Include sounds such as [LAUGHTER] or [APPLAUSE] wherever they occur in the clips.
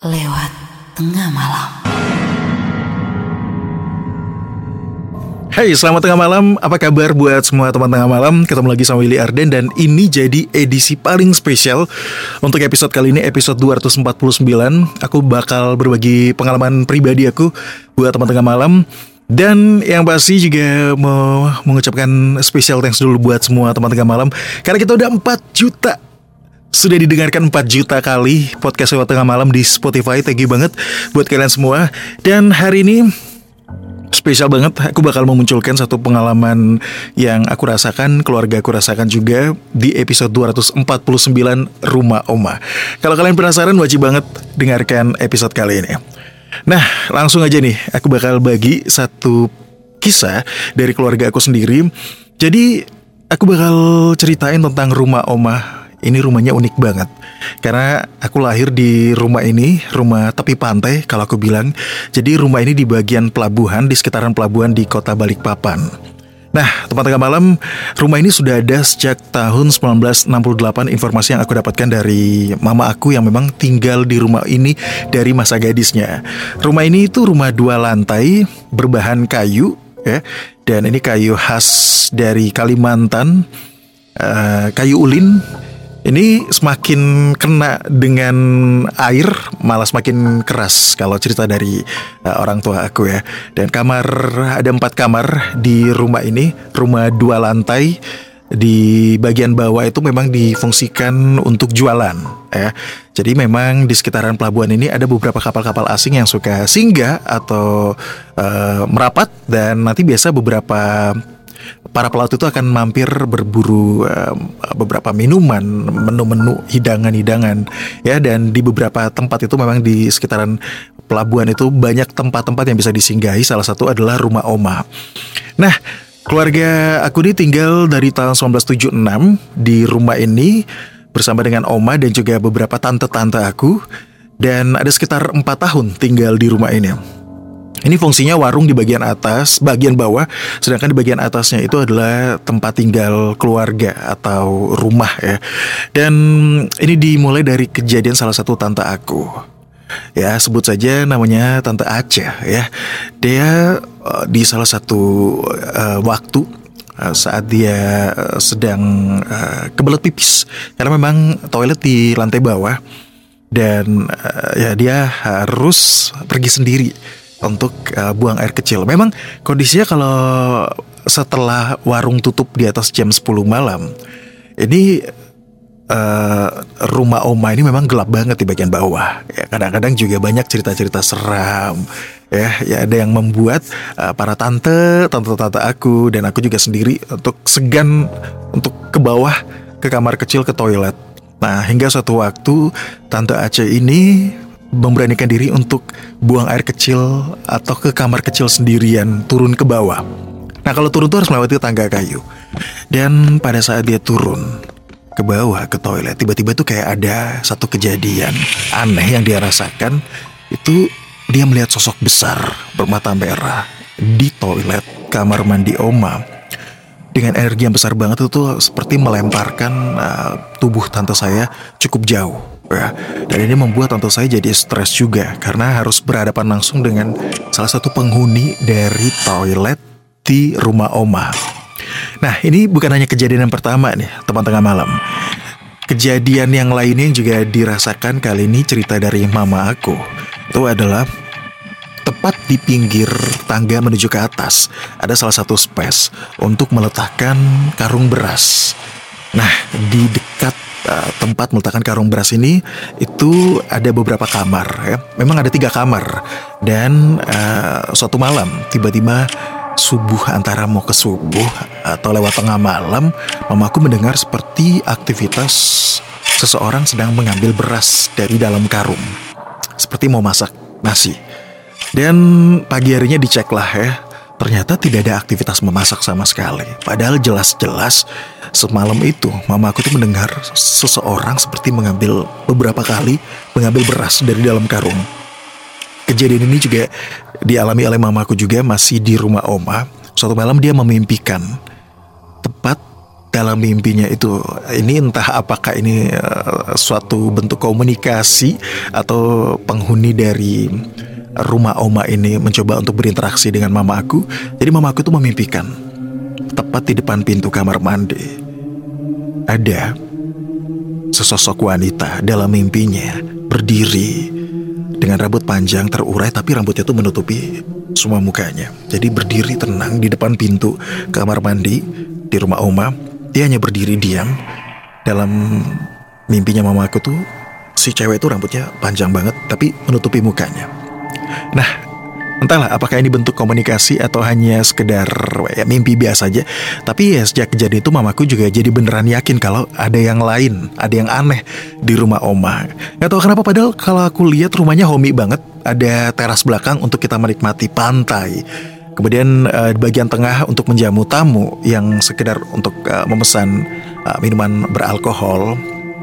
lewat tengah malam. Hai, selamat tengah malam. Apa kabar buat semua teman tengah malam? Ketemu lagi sama Willy Arden dan ini jadi edisi paling spesial untuk episode kali ini, episode 249. Aku bakal berbagi pengalaman pribadi aku buat teman tengah malam. Dan yang pasti juga mau mengucapkan special thanks dulu buat semua teman tengah malam Karena kita udah 4 juta sudah didengarkan 4 juta kali podcast lewat tengah malam di Spotify. Thank you banget buat kalian semua. Dan hari ini spesial banget Aku bakal memunculkan satu pengalaman yang aku rasakan Keluarga aku rasakan juga di episode 249 Rumah Oma. Kalau kalian penasaran wajib banget dengarkan episode kali ini. Nah langsung aja nih Aku bakal bagi satu kisah dari keluarga aku sendiri. Jadi aku bakal ceritain tentang rumah Oma ini rumahnya unik banget. Karena aku lahir di rumah ini rumah tepi pantai kalau aku bilang. Jadi rumah ini di bagian pelabuhan di sekitaran pelabuhan di kota Balikpapan. Nah, teman tengah malam, rumah ini sudah ada sejak tahun 1968 informasi yang aku dapatkan dari mama aku yang memang tinggal di rumah ini dari masa gadisnya. Rumah ini itu rumah dua lantai berbahan kayu ya. Dan ini kayu khas dari Kalimantan, uh, kayu ulin ini semakin kena dengan air malah semakin keras kalau cerita dari uh, orang tua aku ya. Dan kamar ada empat kamar di rumah ini, rumah dua lantai. Di bagian bawah itu memang difungsikan untuk jualan ya. Jadi memang di sekitaran pelabuhan ini ada beberapa kapal-kapal asing yang suka singgah atau uh, merapat dan nanti biasa beberapa para pelaut itu akan mampir berburu uh, beberapa minuman, menu-menu hidangan-hidangan ya dan di beberapa tempat itu memang di sekitaran pelabuhan itu banyak tempat-tempat yang bisa disinggahi salah satu adalah rumah oma. Nah, keluarga aku ini tinggal dari tahun 1976 di rumah ini bersama dengan oma dan juga beberapa tante-tante aku dan ada sekitar empat tahun tinggal di rumah ini. Ini fungsinya warung di bagian atas, bagian bawah, sedangkan di bagian atasnya itu adalah tempat tinggal keluarga atau rumah ya. Dan ini dimulai dari kejadian salah satu tante aku. Ya, sebut saja namanya Tante Aceh ya. Dia uh, di salah satu uh, waktu uh, saat dia sedang uh, kebelet pipis karena memang toilet di lantai bawah dan uh, ya dia harus pergi sendiri untuk uh, buang air kecil. Memang kondisinya kalau setelah warung tutup di atas jam 10 malam, ini uh, rumah oma ini memang gelap banget di bagian bawah. Ya, kadang-kadang juga banyak cerita-cerita seram. Ya, ya ada yang membuat uh, para tante, tante-tante aku dan aku juga sendiri untuk segan untuk ke bawah ke kamar kecil ke toilet. Nah, hingga suatu waktu tante Aceh ini memberanikan diri untuk buang air kecil atau ke kamar kecil sendirian turun ke bawah. Nah kalau turun tuh harus melewati tangga kayu. Dan pada saat dia turun ke bawah ke toilet, tiba-tiba tuh kayak ada satu kejadian aneh yang dia rasakan. Itu dia melihat sosok besar bermata merah di toilet kamar mandi Oma. Dengan energi yang besar banget itu tuh seperti melemparkan uh, tubuh tante saya cukup jauh ya. Dan ini membuat tante saya jadi stres juga karena harus berhadapan langsung dengan salah satu penghuni dari toilet di rumah oma. Nah ini bukan hanya kejadian yang pertama nih teman tengah malam. Kejadian yang lainnya juga dirasakan kali ini cerita dari mama aku. Itu adalah tepat di pinggir tangga menuju ke atas ada salah satu space untuk meletakkan karung beras. Nah, di dekat uh, tempat meletakkan karung beras ini itu ada beberapa kamar ya. Memang ada tiga kamar dan uh, suatu malam tiba-tiba subuh antara mau ke subuh atau lewat tengah malam, mamaku mendengar seperti aktivitas seseorang sedang mengambil beras dari dalam karung. Seperti mau masak nasi. Dan pagi harinya diceklah ya, ternyata tidak ada aktivitas memasak sama sekali. Padahal jelas-jelas Semalam itu, mama aku tuh mendengar seseorang seperti mengambil beberapa kali mengambil beras dari dalam karung. Kejadian ini juga dialami oleh mamaku juga masih di rumah oma. Suatu malam dia memimpikan tepat dalam mimpinya itu ini entah apakah ini uh, suatu bentuk komunikasi atau penghuni dari rumah oma ini mencoba untuk berinteraksi dengan mama aku. Jadi mama aku tuh memimpikan. Tepat di depan pintu kamar mandi. Ada sesosok wanita dalam mimpinya berdiri dengan rambut panjang terurai tapi rambutnya tuh menutupi semua mukanya. Jadi berdiri tenang di depan pintu kamar mandi di rumah oma. Dia hanya berdiri diam dalam mimpinya mama aku tuh. Si cewek itu rambutnya panjang banget tapi menutupi mukanya. Nah, entahlah apakah ini bentuk komunikasi atau hanya sekedar ya mimpi biasa aja. Tapi ya sejak kejadian itu mamaku juga jadi beneran yakin kalau ada yang lain, ada yang aneh di rumah oma. Gak tahu kenapa padahal kalau aku lihat rumahnya homey banget, ada teras belakang untuk kita menikmati pantai. Kemudian uh, di bagian tengah untuk menjamu tamu yang sekedar untuk uh, memesan uh, minuman beralkohol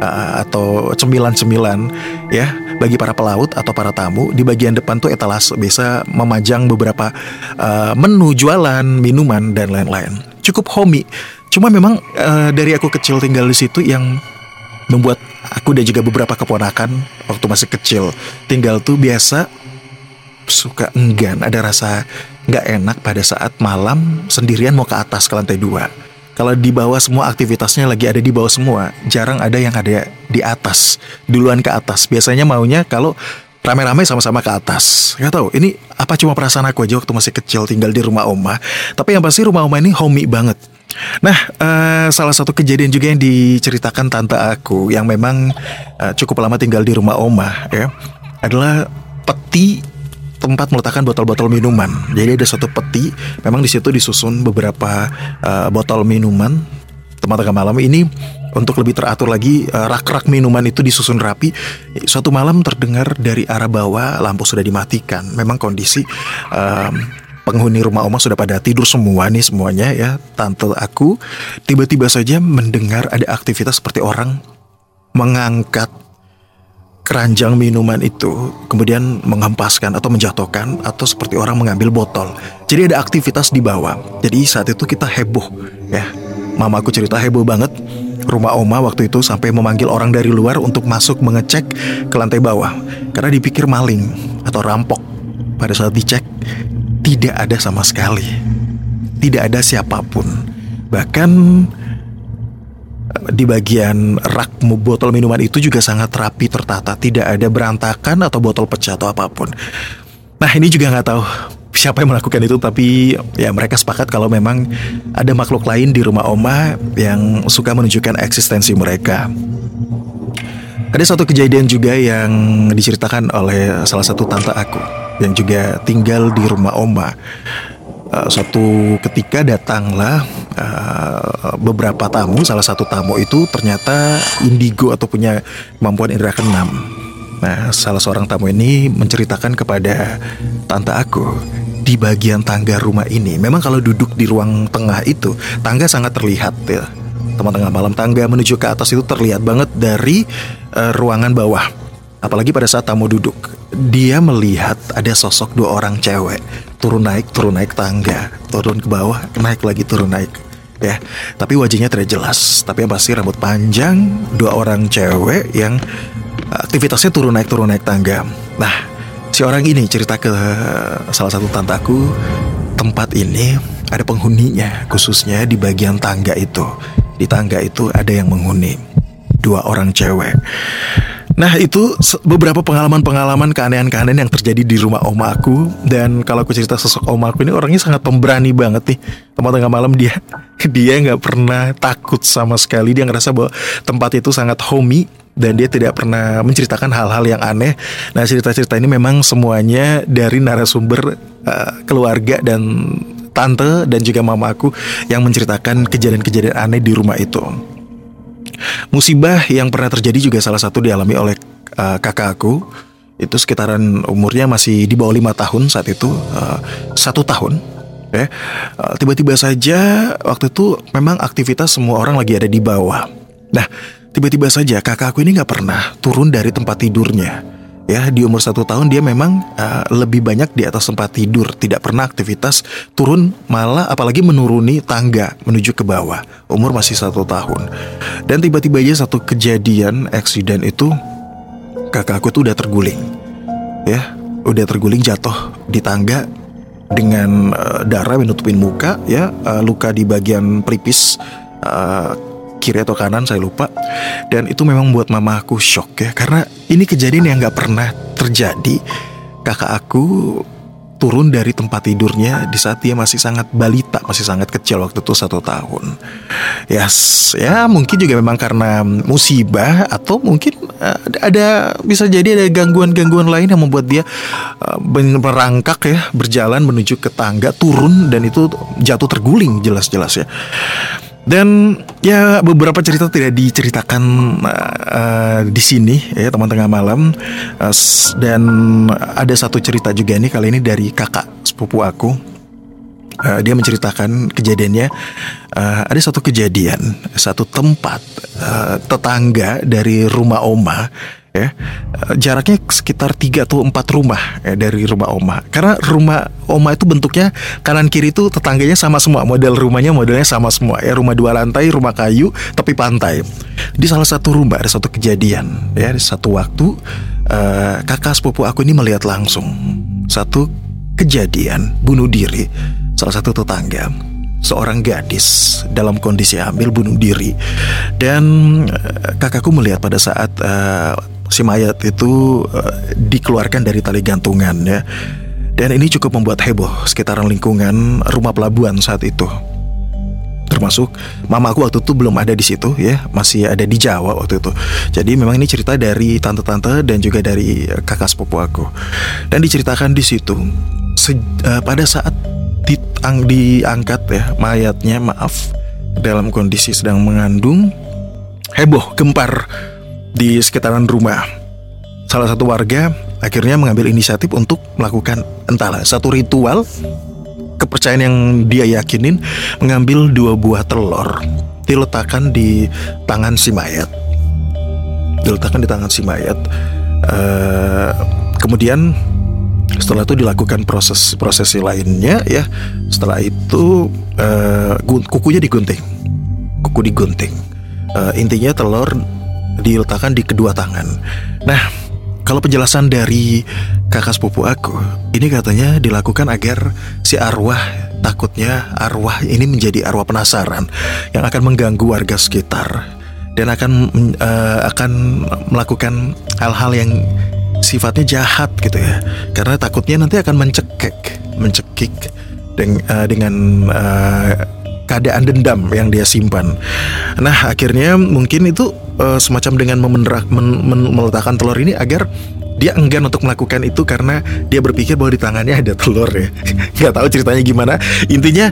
uh, atau cemilan-cemilan ya bagi para pelaut atau para tamu di bagian depan tuh etalase bisa memajang beberapa uh, menu jualan minuman dan lain-lain. Cukup homey. Cuma memang uh, dari aku kecil tinggal di situ yang membuat aku dan juga beberapa keponakan waktu masih kecil tinggal tuh biasa suka enggan. Ada rasa nggak enak pada saat malam sendirian mau ke atas ke lantai dua. Kalau di bawah semua aktivitasnya lagi ada di bawah semua, jarang ada yang ada di atas, duluan ke atas. Biasanya maunya kalau rame-rame sama-sama ke atas. Gak tahu, ini apa cuma perasaan aku aja waktu masih kecil tinggal di rumah oma. Tapi yang pasti rumah oma ini homey banget. Nah, uh, salah satu kejadian juga yang diceritakan tante aku yang memang uh, cukup lama tinggal di rumah oma ya adalah peti tempat meletakkan botol-botol minuman. Jadi ada satu peti, memang di situ disusun beberapa uh, botol minuman. Teman tengah malam ini untuk lebih teratur lagi uh, rak-rak minuman itu disusun rapi. Suatu malam terdengar dari arah bawah lampu sudah dimatikan. Memang kondisi uh, penghuni rumah Oma sudah pada tidur semua nih semuanya ya. Tante aku tiba-tiba saja mendengar ada aktivitas seperti orang mengangkat keranjang minuman itu kemudian menghempaskan atau menjatuhkan atau seperti orang mengambil botol. Jadi ada aktivitas di bawah. Jadi saat itu kita heboh ya. Mamaku cerita heboh banget. Rumah oma waktu itu sampai memanggil orang dari luar untuk masuk mengecek ke lantai bawah karena dipikir maling atau rampok. Pada saat dicek tidak ada sama sekali. Tidak ada siapa pun. Bahkan di bagian rak botol minuman itu juga sangat rapi tertata, tidak ada berantakan atau botol pecah atau apa pun. Nah ini juga nggak tahu siapa yang melakukan itu, tapi ya mereka sepakat kalau memang ada makhluk lain di rumah Oma yang suka menunjukkan eksistensi mereka. Ada satu kejadian juga yang diceritakan oleh salah satu tante aku yang juga tinggal di rumah Oma. Uh, suatu ketika datanglah uh, beberapa tamu, salah satu tamu itu ternyata indigo atau punya kemampuan indera keenam. Nah, salah seorang tamu ini menceritakan kepada tante aku di bagian tangga rumah ini. Memang kalau duduk di ruang tengah itu, tangga sangat terlihat ya. Teman tengah malam tangga menuju ke atas itu terlihat banget dari uh, ruangan bawah. Apalagi pada saat tamu duduk, dia melihat ada sosok dua orang cewek turun naik turun naik tangga, turun ke bawah, naik lagi turun naik. Ya, tapi wajahnya tidak jelas. Tapi yang pasti rambut panjang, dua orang cewek yang aktivitasnya turun naik turun naik tangga. Nah, si orang ini cerita ke salah satu tantaku, tempat ini ada penghuninya, khususnya di bagian tangga itu. Di tangga itu ada yang menghuni, dua orang cewek. Nah itu beberapa pengalaman-pengalaman keanehan-keanehan yang terjadi di rumah oma aku Dan kalau aku cerita sosok oma aku ini orangnya sangat pemberani banget nih Tempat tengah malam dia [LAUGHS] Dia nggak pernah takut sama sekali Dia ngerasa bahwa tempat itu sangat homey dan dia tidak pernah menceritakan hal-hal yang aneh. Nah cerita-cerita ini memang semuanya dari narasumber uh, keluarga dan tante dan juga mama aku yang menceritakan kejadian-kejadian aneh di rumah itu. Musibah yang pernah terjadi juga salah satu dialami oleh uh, kakak itu sekitaran umurnya masih di bawah lima tahun saat itu uh, satu tahun ya. Uh, tiba-tiba saja waktu itu memang aktivitas semua orang lagi ada di bawah. Nah tiba-tiba saja kakak aku ini nggak pernah turun dari tempat tidurnya Ya di umur satu tahun dia memang uh, lebih banyak di atas tempat tidur, tidak pernah aktivitas turun malah apalagi menuruni tangga menuju ke bawah. Umur masih satu tahun. Dan tiba-tiba aja satu kejadian eksiden itu kakakku tuh udah terguling, ya udah terguling jatuh di tangga dengan uh, darah menutupin muka, ya uh, luka di bagian pelipis. Uh, kiri atau kanan saya lupa dan itu memang buat mama aku shock ya karena ini kejadian yang nggak pernah terjadi kakak aku turun dari tempat tidurnya di saat dia masih sangat balita, masih sangat kecil waktu itu satu tahun. Yes, ya mungkin juga memang karena musibah atau mungkin uh, ada bisa jadi ada gangguan-gangguan lain yang membuat dia uh, ya berjalan menuju ke tangga turun dan itu jatuh terguling jelas-jelas ya. Dan ya beberapa cerita tidak diceritakan uh, di sini ya teman tengah malam uh, dan ada satu cerita juga nih kali ini dari kakak sepupu aku. Uh, dia menceritakan kejadiannya uh, ada satu kejadian satu tempat uh, tetangga dari rumah oma ya jaraknya sekitar tiga atau empat rumah ya, dari rumah oma. Karena rumah oma itu bentuknya kanan kiri itu tetangganya sama semua model rumahnya modelnya sama semua. Ya rumah dua lantai rumah kayu tapi pantai. Di salah satu rumah ada satu kejadian ya di satu waktu uh, kakak sepupu aku ini melihat langsung satu kejadian bunuh diri. Salah satu tetangga seorang gadis dalam kondisi hamil bunuh diri. Dan uh, kakakku melihat pada saat uh, si mayat itu uh, dikeluarkan dari tali gantungan ya. Dan ini cukup membuat heboh sekitaran lingkungan rumah pelabuhan saat itu. Termasuk mamaku waktu itu belum ada di situ ya, masih ada di Jawa waktu itu. Jadi memang ini cerita dari tante-tante dan juga dari kakak sepupu aku. Dan diceritakan di situ se, uh, pada saat ditang, diangkat ya mayatnya maaf dalam kondisi sedang mengandung heboh gempar di sekitaran rumah. Salah satu warga akhirnya mengambil inisiatif untuk melakukan entahlah satu ritual kepercayaan yang dia yakinin mengambil dua buah telur diletakkan di tangan si mayat. Diletakkan di tangan si mayat. Uh, kemudian setelah itu dilakukan proses prosesi lainnya ya. Setelah itu uh, kukunya digunting. Kuku digunting. Uh, intinya telur diletakkan di kedua tangan. Nah, kalau penjelasan dari kakak sepupu aku, ini katanya dilakukan agar si arwah takutnya arwah ini menjadi arwah penasaran yang akan mengganggu warga sekitar dan akan uh, akan melakukan hal-hal yang sifatnya jahat gitu ya. Karena takutnya nanti akan mencekik, mencekik dengan, uh, dengan uh, keadaan dendam yang dia simpan. Nah, akhirnya mungkin itu uh, semacam dengan memenderak, men, men, meletakkan telur ini agar dia enggan untuk melakukan itu karena dia berpikir bahwa di tangannya ada telur ya. [LAUGHS] Gak tahu ceritanya gimana. Intinya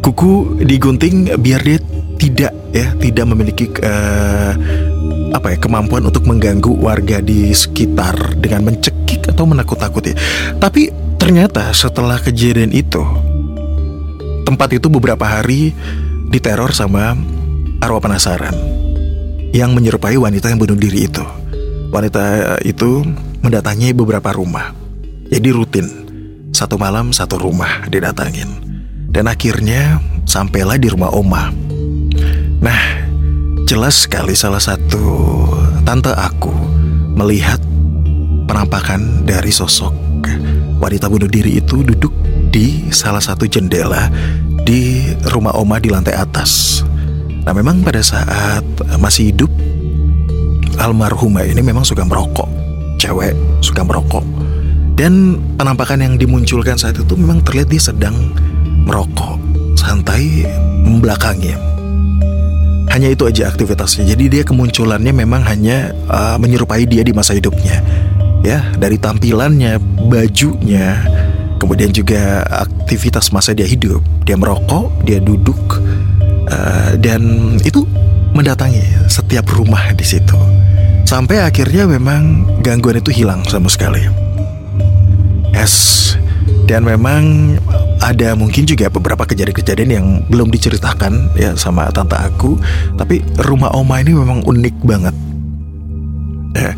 kuku digunting biar dia tidak ya tidak memiliki uh, apa ya kemampuan untuk mengganggu warga di sekitar dengan mencekik atau menakut-takuti. Tapi ternyata setelah kejadian itu Tempat itu beberapa hari diteror sama arwah penasaran yang menyerupai wanita yang bunuh diri itu. Wanita itu mendatangi beberapa rumah. Jadi rutin, satu malam satu rumah didatangin. Dan akhirnya sampailah di rumah Oma. Nah, jelas sekali salah satu tante aku melihat penampakan dari sosok wanita bunuh diri itu duduk di salah satu jendela di rumah Oma di lantai atas. Nah, memang pada saat masih hidup almarhumah ini memang suka merokok. Cewek suka merokok. Dan penampakan yang dimunculkan saat itu memang terlihat dia sedang merokok, santai membelakangi. Hanya itu aja aktivitasnya. Jadi dia kemunculannya memang hanya uh, menyerupai dia di masa hidupnya. Ya, dari tampilannya, bajunya, kemudian juga aktivitas masa dia hidup. Dia merokok dia duduk uh, dan itu mendatangi setiap rumah di situ. Sampai akhirnya memang gangguan itu hilang sama sekali. Yes. Dan memang ada mungkin juga beberapa kejadian-kejadian yang belum diceritakan ya sama tante aku. Tapi rumah oma ini memang unik banget. Ya.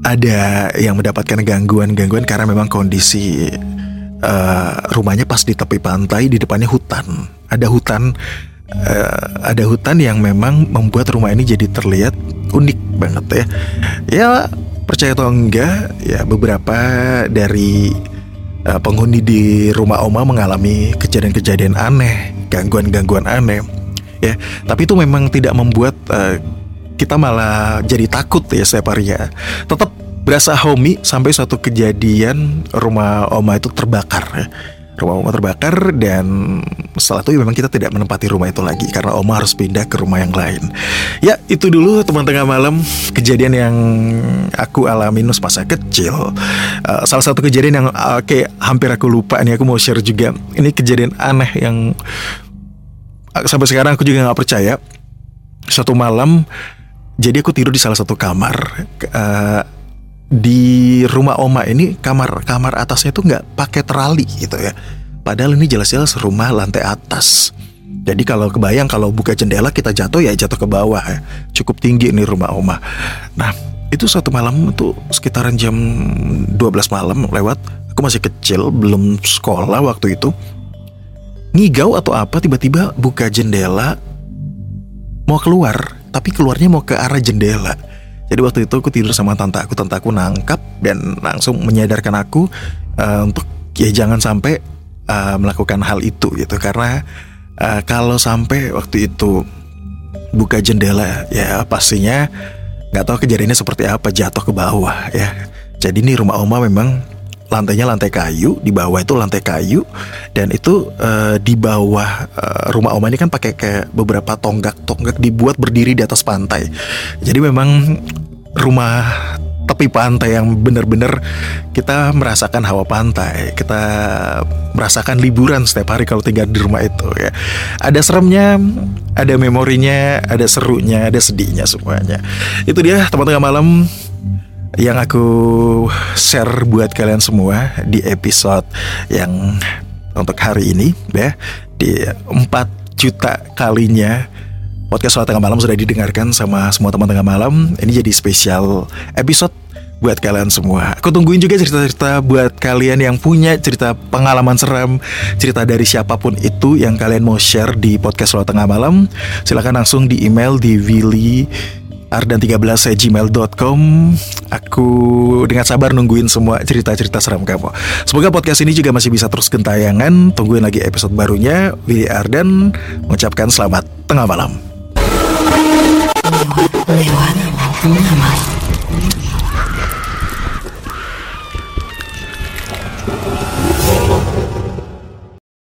Ada yang mendapatkan gangguan-gangguan karena memang kondisi uh, rumahnya pas di tepi pantai di depannya hutan. Ada hutan uh, ada hutan yang memang membuat rumah ini jadi terlihat unik banget ya. Ya percaya atau enggak ya beberapa dari uh, penghuni di rumah Oma mengalami kejadian-kejadian aneh, gangguan-gangguan aneh. Ya, tapi itu memang tidak membuat uh, kita malah jadi takut ya setiap harinya. Tetap berasa homey sampai suatu kejadian rumah Oma itu terbakar ya. Rumah Oma terbakar dan setelah itu memang kita tidak menempati rumah itu lagi karena Oma harus pindah ke rumah yang lain. Ya itu dulu teman tengah malam kejadian yang aku alami nus masa kecil. Uh, salah satu kejadian yang uh, kayak hampir aku lupa nih aku mau share juga. Ini kejadian aneh yang uh, sampai sekarang aku juga nggak percaya. Suatu malam jadi aku tidur di salah satu kamar uh, di rumah oma ini kamar kamar atasnya tuh nggak pakai terali gitu ya. Padahal ini jelas-jelas rumah lantai atas. Jadi kalau kebayang kalau buka jendela kita jatuh ya jatuh ke bawah ya. Cukup tinggi nih rumah oma. Nah itu satu malam tuh sekitaran jam 12 malam lewat. Aku masih kecil belum sekolah waktu itu. Ngigau atau apa tiba-tiba buka jendela mau keluar tapi keluarnya mau ke arah jendela. Jadi waktu itu aku tidur sama tante aku, tante aku nangkap dan langsung menyadarkan aku uh, untuk ya jangan sampai uh, melakukan hal itu gitu karena uh, kalau sampai waktu itu buka jendela ya pastinya nggak tahu kejadiannya seperti apa jatuh ke bawah ya. Jadi ini rumah oma memang lantainya lantai kayu, di bawah itu lantai kayu dan itu uh, di bawah uh, rumah Oma ini kan pakai kayak beberapa tonggak-tonggak dibuat berdiri di atas pantai. Jadi memang rumah tepi pantai yang benar-benar kita merasakan hawa pantai, kita merasakan liburan setiap hari kalau tinggal di rumah itu ya. Ada seremnya, ada memorinya, ada serunya, ada sedihnya semuanya. Itu dia teman-teman malam yang aku share buat kalian semua di episode yang untuk hari ini ya di 4 juta kalinya podcast soal tengah malam sudah didengarkan sama semua teman tengah malam ini jadi spesial episode buat kalian semua. Aku tungguin juga cerita-cerita buat kalian yang punya cerita pengalaman seram, cerita dari siapa pun itu yang kalian mau share di podcast Soal Tengah Malam. Silahkan langsung di email di Willy ardan13gmail.com Aku dengan sabar nungguin semua cerita-cerita seram kamu. Semoga podcast ini juga masih bisa terus gentayangan. Tungguin lagi episode barunya. Willy Ardan mengucapkan selamat tengah malam